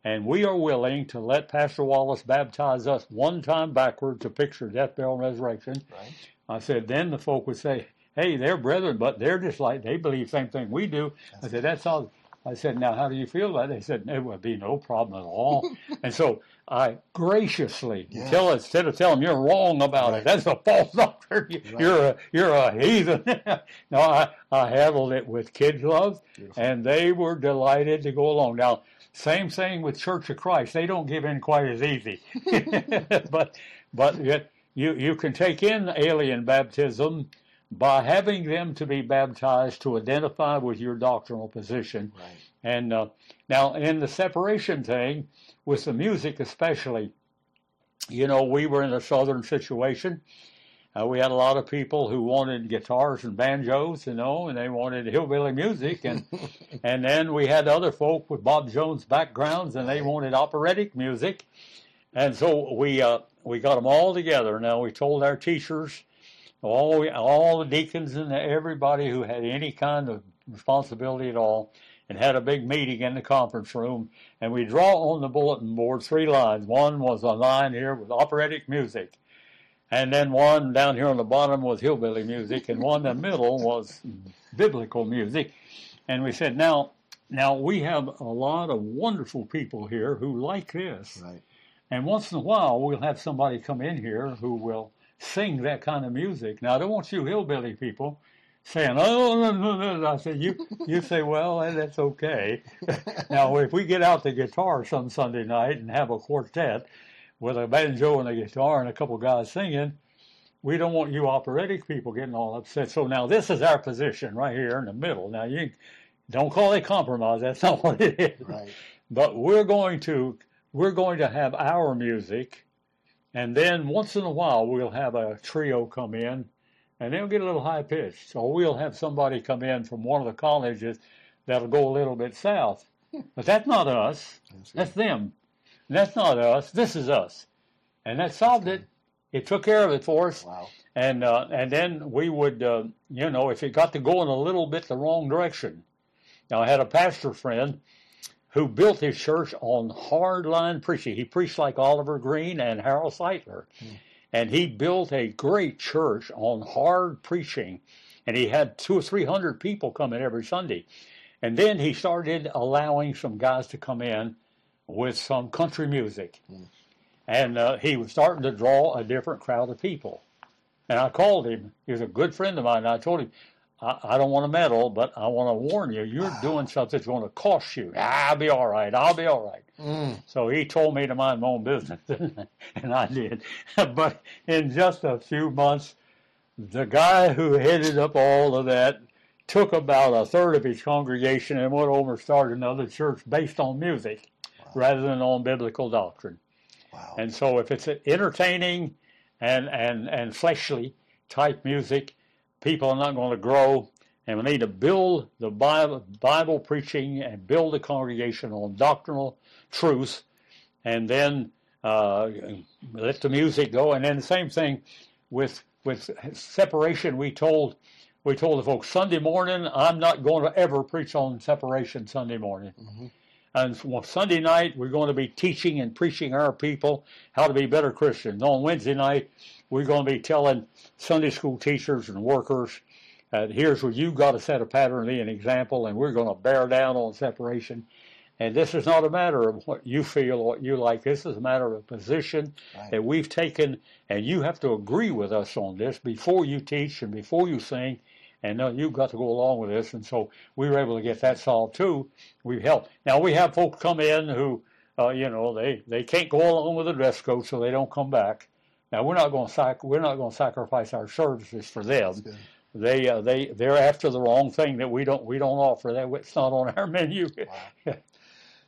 and we are willing to let Pastor Wallace baptize us one time backwards to picture death, burial, and resurrection. Right. I said, then the folk would say, hey, they're brethren, but they're just like, they believe the same thing we do. I said, that's all. I said, now how do you feel about it? They said, it would be no problem at all. and so I graciously yeah. tell instead of telling them you're wrong about right. it, that's a false doctrine. Right. You're a you're a heathen. no, I, I handled it with kids love, Beautiful. and they were delighted to go along. Now, same thing with Church of Christ. They don't give in quite as easy, but but yet you you can take in alien baptism by having them to be baptized to identify with your doctrinal position. Right. And uh, now, in the separation thing, with the music especially, you know, we were in a southern situation. Uh, we had a lot of people who wanted guitars and banjos, you know, and they wanted hillbilly music, and and then we had other folk with Bob Jones backgrounds, and they wanted operatic music, and so we uh, we got them all together. Now we told our teachers all all the deacons and everybody who had any kind of responsibility at all, and had a big meeting in the conference room. And we draw on the bulletin board three lines. One was a line here with operatic music, and then one down here on the bottom was hillbilly music, and one in the middle was biblical music. And we said, now, now we have a lot of wonderful people here who like this. Right. And once in a while, we'll have somebody come in here who will sing that kind of music. Now, I don't want you hillbilly people saying, "Oh, no, no, no." I said, "You, you say, well, eh, that's okay." now, if we get out the guitar some Sunday night and have a quartet with a banjo and a guitar and a couple guys singing, we don't want you operatic people getting all upset. So now this is our position right here in the middle. Now you don't call it compromise. That's not what it is. Right. But we're going to we're going to have our music and then once in a while, we'll have a trio come in and they'll get a little high pitched. So we'll have somebody come in from one of the colleges that'll go a little bit south. Hmm. But that's not us. That's them. And that's not us. This is us. And that solved it. It took care of it for us. Wow. And uh, and then we would, uh, you know, if it got to going a little bit the wrong direction. Now I had a pastor friend who built his church on hardline preaching. He preached like Oliver Greene and Harold Sightler. Mm. And he built a great church on hard preaching. And he had two or three hundred people coming every Sunday. And then he started allowing some guys to come in with some country music. Mm. And uh, he was starting to draw a different crowd of people. And I called him. He was a good friend of mine. And I told him, I, I don't want to meddle, but I want to warn you, you're doing something that's going to cost you. I'll be all right. I'll be all right. Mm. So he told me to mind my own business, and I did. but in just a few months, the guy who headed up all of that took about a third of his congregation and went over and started another church based on music. Rather than on biblical doctrine. Wow. And so if it's entertaining and, and, and fleshly type music, people are not going to grow. And we need to build the Bible, Bible preaching and build the congregation on doctrinal truth, and then uh, let the music go. And then the same thing with with separation. We told we told the folks Sunday morning I'm not going to ever preach on separation Sunday morning. Mm-hmm. And Sunday night, we're going to be teaching and preaching our people how to be better Christians. On Wednesday night, we're going to be telling Sunday school teachers and workers, uh, here's where you've got to set a pattern, be an example, and we're going to bear down on separation. And this is not a matter of what you feel, or what you like. This is a matter of a position right. that we've taken, and you have to agree with us on this before you teach and before you sing. And no, you've got to go along with this. And so we were able to get that solved too. We've helped. Now we have folks come in who, uh, you know, they, they can't go along with the dress code, so they don't come back. Now we're not going to sac- we're not going to sacrifice our services for them. They uh, they they're after the wrong thing that we don't we don't offer. That it's not on our menu. Wow.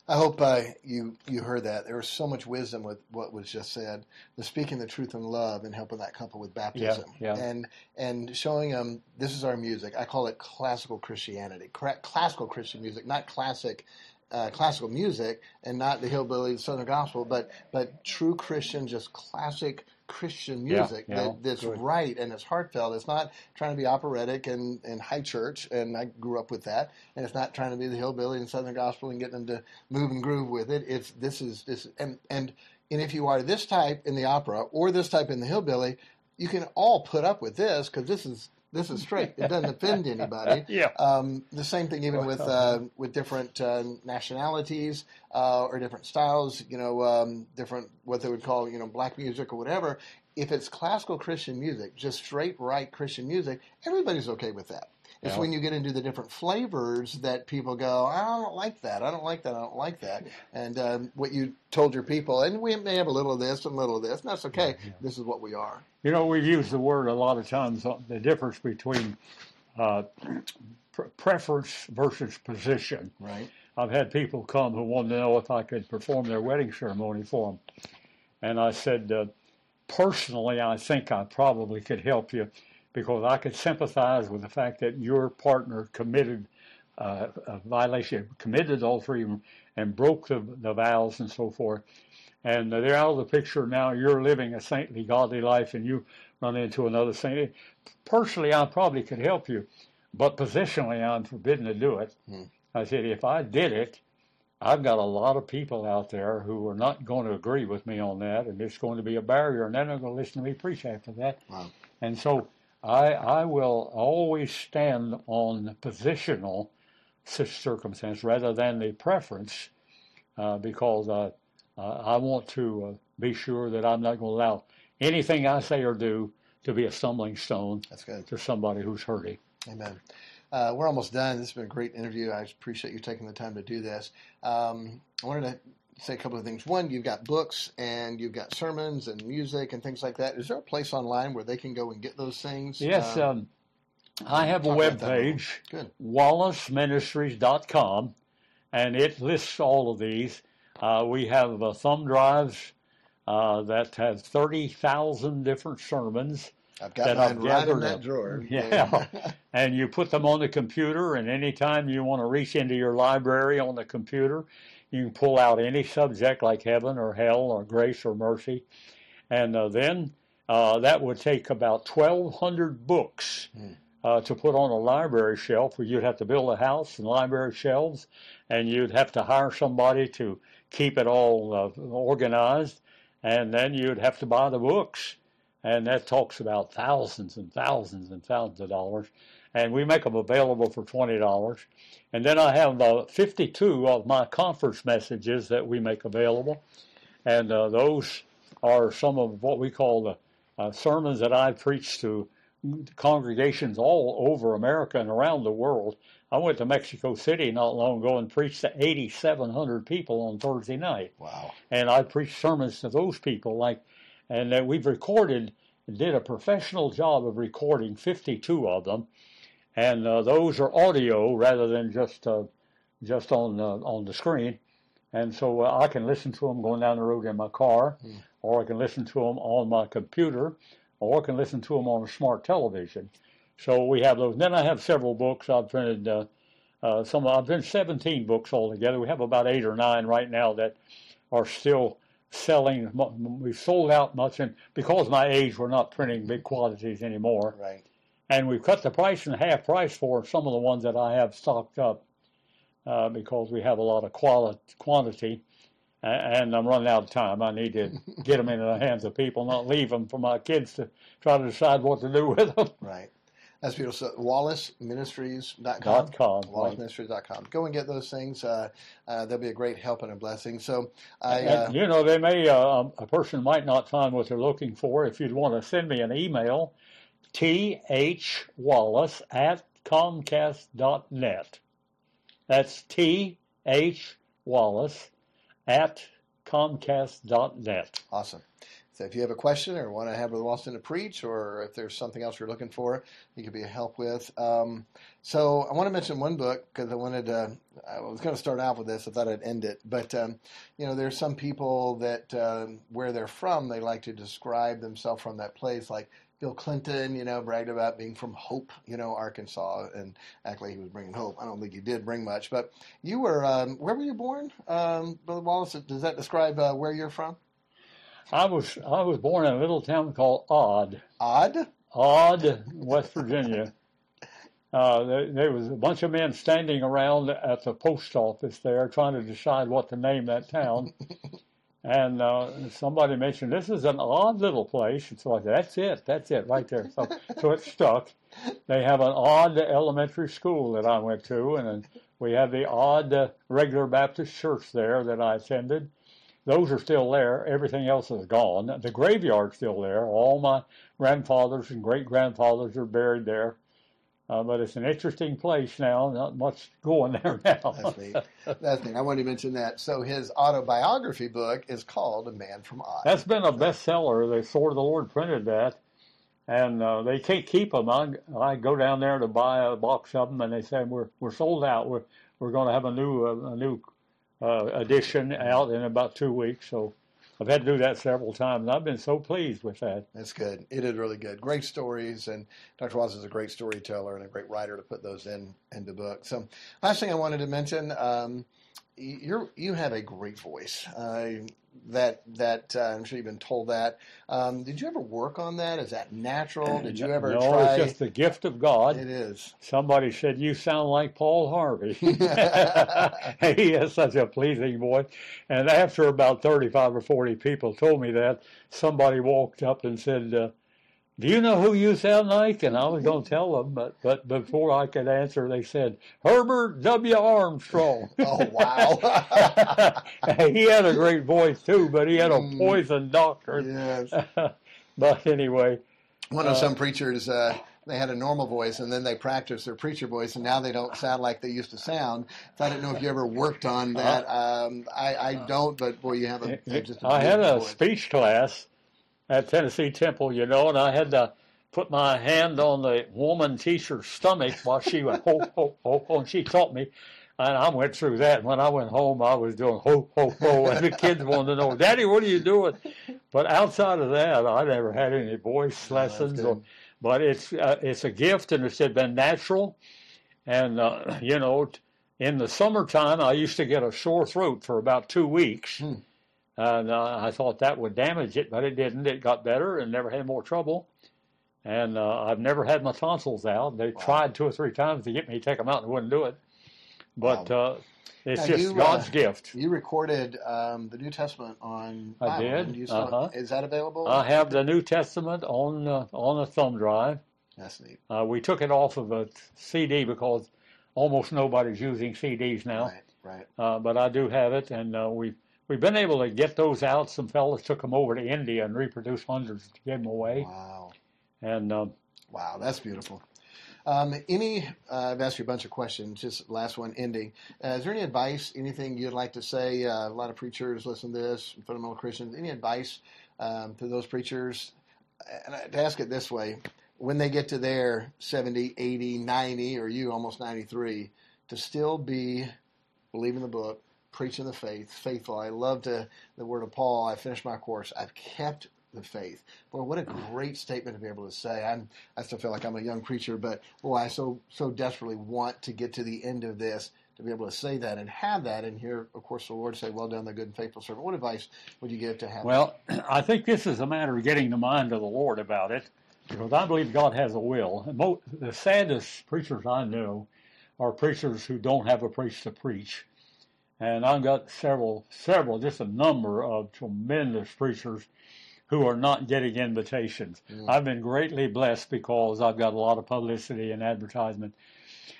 I hope uh, you you heard that. There was so much wisdom with what was just said. The speaking the truth in love and helping that couple with baptism, Yeah, yeah. and and showing them this is our music. I call it classical Christianity, classical Christian music, not classic. Uh, classical music and not the hillbilly the southern gospel but but true christian just classic christian Yeah, music yeah, that, that's good. right and it's heartfelt it's not trying to be operatic and, and high church and i grew up with that and it's not trying to be the hillbilly and southern gospel and getting them to move and groove with it it's this is this and and and if you are this type in the opera or this type in the hillbilly you can all put up with this because this is this is straight it doesn't offend anybody Yeah. um, the same thing even with uh, with different uh, nationalities uh, or different styles. You know, um, different what they would call you know black music or whatever. If it's classical Christian music, just straight right Christian music, everybody's okay with that. It's Yeah. when you get into the different flavors that people go, I don't like that. I don't like that. I don't like that. And um, what you told your people, and we may have a little of this and a little of this, and that's okay. This is what we are. You know, we've used the word a lot of times, uh, the difference between uh, pre- preference versus position. Right. I've had people come who wanted to know if I could perform their wedding ceremony for them. And I said, uh, personally, I think I probably could help you because I could sympathize with the fact that your partner committed uh, a violation, committed adultery, and broke the, the vows and so forth. And they're out of the picture now. You're living a saintly, godly life, and you run into another saint. Personally, I probably could help you, but positionally, I'm forbidden to do it. I said, if I did it, I've got a lot of people out there who are not going to agree with me on that, and it's going to be a barrier, and they're not going to listen to me preach after that. Wow. And so I, I will always stand on the positional circumstance rather than the preference, uh, because uh, uh, I want to uh, be sure that I'm not going to allow anything I say or do to be a stumbling stone That's good. to somebody who's hurting. Amen. Uh, we're almost done. This has been a great interview. I appreciate you taking the time to do this. Um, I wanted to say a couple of things. One, you've got books and you've got sermons and music and things like that. Is there a place online where they can go and get those things? Yes, Uh, um, I have a web about that a little. page, wallaceministries.com, and it lists all of these. Uh, we have uh, thumb drives uh, that have 30,000 different sermons. I've got that I've right in gathered that up. drawer. Yeah. and you put them on the computer, and anytime you want to reach into your library on the computer, you can pull out any subject like heaven or hell or grace or mercy. And uh, then uh, that would take about 1,200 books uh, to put on a library shelf where you'd have to build a house and library shelves, and you'd have to hire somebody to keep it all uh, organized, and then you'd have to buy the books and that talks about thousands and thousands and thousands of dollars. And we make them available for twenty dollars. And then I have uh, 52 of my conference messages that we make available, and uh, those are some of what we call the uh, sermons that I preach to congregations all over America and around the world. I went to Mexico City not long ago and preached to 8,700 people on Thursday night Wow. and I preached sermons to those people. Like, and uh, we've recorded, did a professional job of recording 52 of them, and uh, those are audio rather than just uh, just on uh, on the screen. And so uh, I can listen to them going down the road in my car, or I can listen to them on my computer, or I can listen to them on a smart television. So we have those. Then I have several books I've printed. Uh, uh, some I've printed 17 books altogether. We have about eight or nine right now that are still selling. We've sold out much, and because of my age, we're not printing big quantities anymore. Right. And we've cut the price in half price for some of the ones that I have stocked up uh, because we have a lot of quality quantity. And I'm running out of time. I need to get them into the hands of people, not leave them for my kids to try to decide what to do with them. Right. That's beautiful. So WallaceMinistries.com. Dot com. WallaceMinistries.com. Go and get those things. Uh, uh, they'll be a great help and a blessing. So I. And, Uh, you know, they may uh, a person might not find what they're looking for. If you'd want to send me an email, T H Wallace at Comcast.net. That's T H Wallace at Comcast.net. Awesome. So if you have a question or want to have Brother Wallace to preach, or if there's something else you're looking for, you could be a help with. Um, so I want to mention one book because I wanted to. I was going to start out with this. I thought I'd end it, but um, you know, there's some people that um, where they're from, they like to describe themselves from that place, like Bill Clinton, you know, bragged about being from Hope, you know, Arkansas, and actually he was bringing hope. I don't think he did bring much, but you were, um, where were you born, um, Brother Wallace? Does that describe uh, where you're from? I was I was born in a little town called Odd. Odd? Odd, West Virginia. Uh, there, there, was a bunch of men standing around at the post office there trying to decide what to name that town. and uh, somebody mentioned this is an odd little place. And so I said, that's it, that's it, right there. So, so it stuck. They have an odd elementary school that I went to, and we have the odd uh, regular Baptist church there that I attended. Those are still there. Everything else is gone. The graveyard's still there. All my grandfathers and great grandfathers are buried there. Uh, but it's an interesting place now. Not much going there now. That's neat. That's neat. I wanted to mention that. So his autobiography book is called A Man from Odd. That's been a bestseller. The Sword of the Lord printed that, and uh, they can't keep them. I, I go down there to buy a box of them, and they say we're we're sold out. We're we're going to have a new uh, a new uh, edition out in about two weeks. So I've had to do that several times, and I've been so pleased with that. That's good. It is really good. Great stories, and Dr. Wallace is a great storyteller and a great writer to put those in into books. So, last thing I wanted to mention, um, you you have a great voice. Uh, that that uh, I'm sure you've been told that. Um, did you ever work on that? Is that natural? Did you ever no, try? it's just the gift of God. It is. Somebody said you sound like Paul Harvey. he has such a pleasing voice. And after about 35 or 40 people told me that, somebody walked up and said. Uh, do you know who you sound like? And I was going to tell them, but, but before I could answer, they said, Herbert W. Armstrong. oh, wow. he had a great voice, too, but he had a mm. poison doctor. Yes. but anyway. One of uh, some preachers, uh, they had a normal voice and then they practiced their preacher voice and now they don't sound like they used to sound. So I don't know if you ever worked on that. Uh-huh. Um, I, I, don't, but boy, you have a, just a I had a voice. speech class at Tennessee Temple, you know, and I had to put my hand on the woman teacher's stomach while she went ho ho ho ho, and she taught me. And I went through that. And when I went home, I was doing ho ho ho, and the kids wanted to know, Daddy, what are you doing? But outside of that, I never had any voice lessons. Or, but it's uh, it's a gift, and it's been natural. And uh, you know, in the summertime, I used to get a sore throat for about two weeks. Hmm and uh, I thought that would damage it, but it didn't. It got better and never had more trouble. And uh, I've never had my tonsils out. They wow. tried two or three times to get me to take them out and wouldn't do it. But wow. uh, it's now just you, God's uh, gift. You recorded um, the New Testament on Bible. I did. Still, uh-huh. Is that available? I have the New Testament on uh, on a thumb drive. That's neat. Uh, we took it off of a CD because almost nobody's using CDs now. Right. Right. but I do have it, and we we've been able to get those out. Some fellas took them over to India and reproduced hundreds to give them away. Wow. And um, wow, that's beautiful. Um, any, uh, I've asked you a bunch of questions. Just last one, ending. Uh, is there any advice, anything you'd like to say? Uh, a lot of preachers listen to this, fundamental Christians. Any advice um, to those preachers? And to ask it this way: when they get to their 70, 80, 90, or you almost 93, to still be believing the book, preaching the faith, faithful. I love to, the word of Paul. I finished my course. I've kept the faith. Boy, what a great statement to be able to say. I'm, I still feel like I'm a young preacher, but boy, I so so desperately want to get to the end of this to be able to say that and have that and hear, of course, the Lord say, "Well done, the good and faithful servant." What advice would you give to have? Well, I think this is a matter of getting the mind of the Lord about it, because I believe God has a will. The saddest preachers I know are preachers who don't have a place to preach and I've got several, several, just a number of tremendous preachers who are not getting invitations. Mm. I've been greatly blessed because I've got a lot of publicity and advertisement.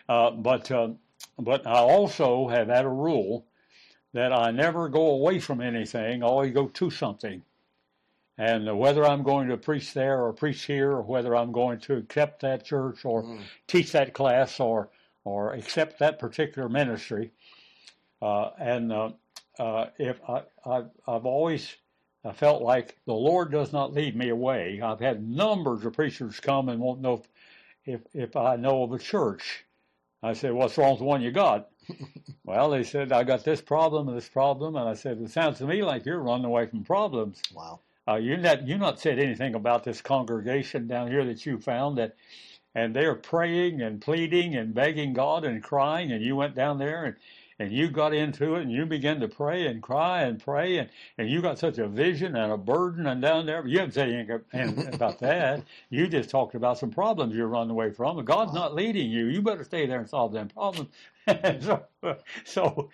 Uh, but uh, but I also have had a rule that I never go away from anything. I always go to something. and whether I'm going to preach there or preach here, or whether I'm going to accept that church or mm. teach that class or or accept that particular ministry. Uh, and uh, uh, if I, I've, I've always felt like the Lord does not lead me away. I've had numbers of preachers come and won't know if, if, if I know of a church. I said, "What's wrong with the one you got?" well, they said, "I got this problem and this problem," and I said, "It sounds to me like you're running away from problems." Wow. Uh, you not you not said anything about this congregation down here that you found that, and they're praying and pleading and begging God and crying, and you went down there and and you got into it and you began to pray and cry and pray and, and you got such a vision and a burden and down there. You haven't said anything about that. You just talked about some problems you're running away from. God's not leading you. You better stay there and solve them problems. so, so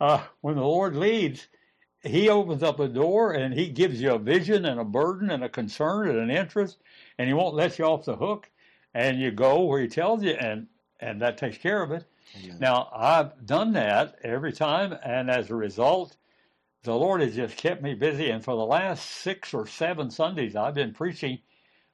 uh, when the Lord leads, he opens up a door and he gives you a vision and a burden and a concern and an interest, and he won't let you off the hook. And you go where he tells you, and and that takes care of it. Amen. Now I've done that every time, and as a result, the Lord has just kept me busy. And for the last six or seven Sundays, I've been preaching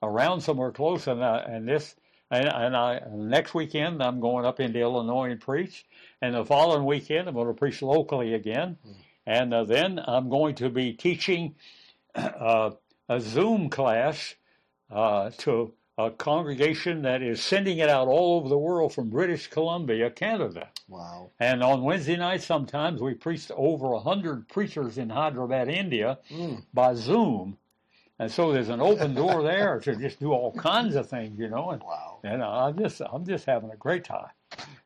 around somewhere close, and uh, and this. And, and I next weekend I'm going up into Illinois and preach, and the following weekend I'm going to preach locally again. Mm. And uh, then I'm going to be teaching uh, a Zoom class uh, to a congregation that is sending it out all over the world from British Columbia, Canada. Wow. And on Wednesday nights, sometimes we preach to over 100 preachers in Hyderabad, India mm. by Zoom. And so there's an open door there to just do all kinds of things, you know. And, wow. And I'm just, I'm just having a great time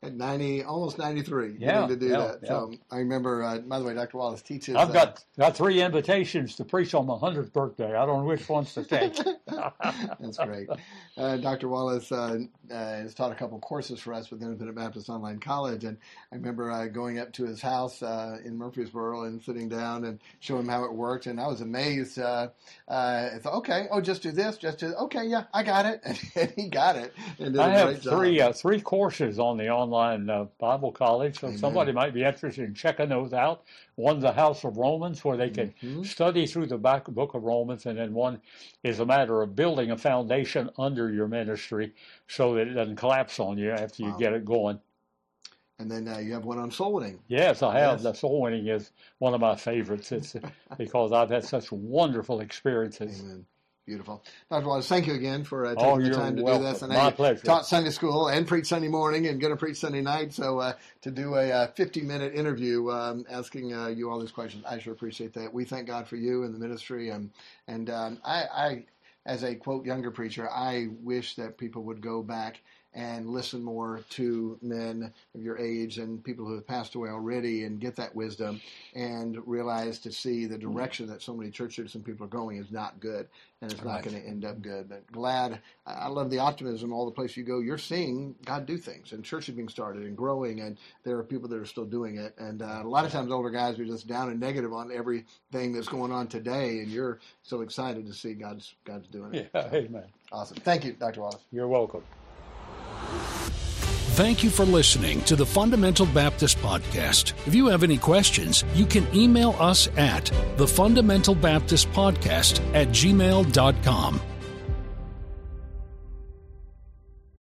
at 90, almost 93, yeah, to do yeah, that. Yeah. So I remember, uh, by the way, Dr. Wallace teaches. I've uh, got got three invitations to preach on my 100th birthday. I don't know which ones to take. That's great. Uh, Dr. Wallace uh, uh, has taught a couple courses for us with Independent Baptist Online College. And I remember uh, going up to his house in Murfreesboro and sitting down and showing him how it worked. And I was amazed. I thought, okay, oh, just do this, just do, okay, yeah, I got it. And, he got it. I have three, three courses on the online uh, Bible College, so Amen. somebody might be interested in checking those out. One's the House of Romans, where they can mm-hmm. study through the back book of Romans, and then one is a matter of building a foundation under your ministry so that it doesn't collapse on you after you wow. get it going. And then uh, you have one on soul winning. Yes, I have. Yes. The soul winning is one of my favorites. It's because I've had such wonderful experiences. Amen. Beautiful. Dr. Wallace, thank you again for uh, taking oh, the time to welcome. do this. And My pleasure. taught Sunday school and preached Sunday morning and going to preach Sunday night. So uh, to do a 50 uh, minute interview um, asking uh, you all these questions, I sure appreciate that. We thank God for you and the ministry. And, and um, I, I, as a quote younger preacher, I wish that people would go back and listen more to men of your age and people who have passed away already and get that wisdom and realize to see the direction that so many churches and people are going is not good and it's right. not going to end up good. But glad, I love the optimism. All the place you go, you're seeing God do things and churches being started and growing, and there are people that are still doing it. And uh, a lot of times, older guys are just down and negative on everything that's going on today, and you're so excited to see God's God's doing it. Yeah, so, amen. Awesome. Thank you, Dr. Wallace. You're welcome. Thank you for listening to the Fundamental Baptist Podcast. If you have any questions, you can email us at the Fundamental Baptist Podcast at gmail.com.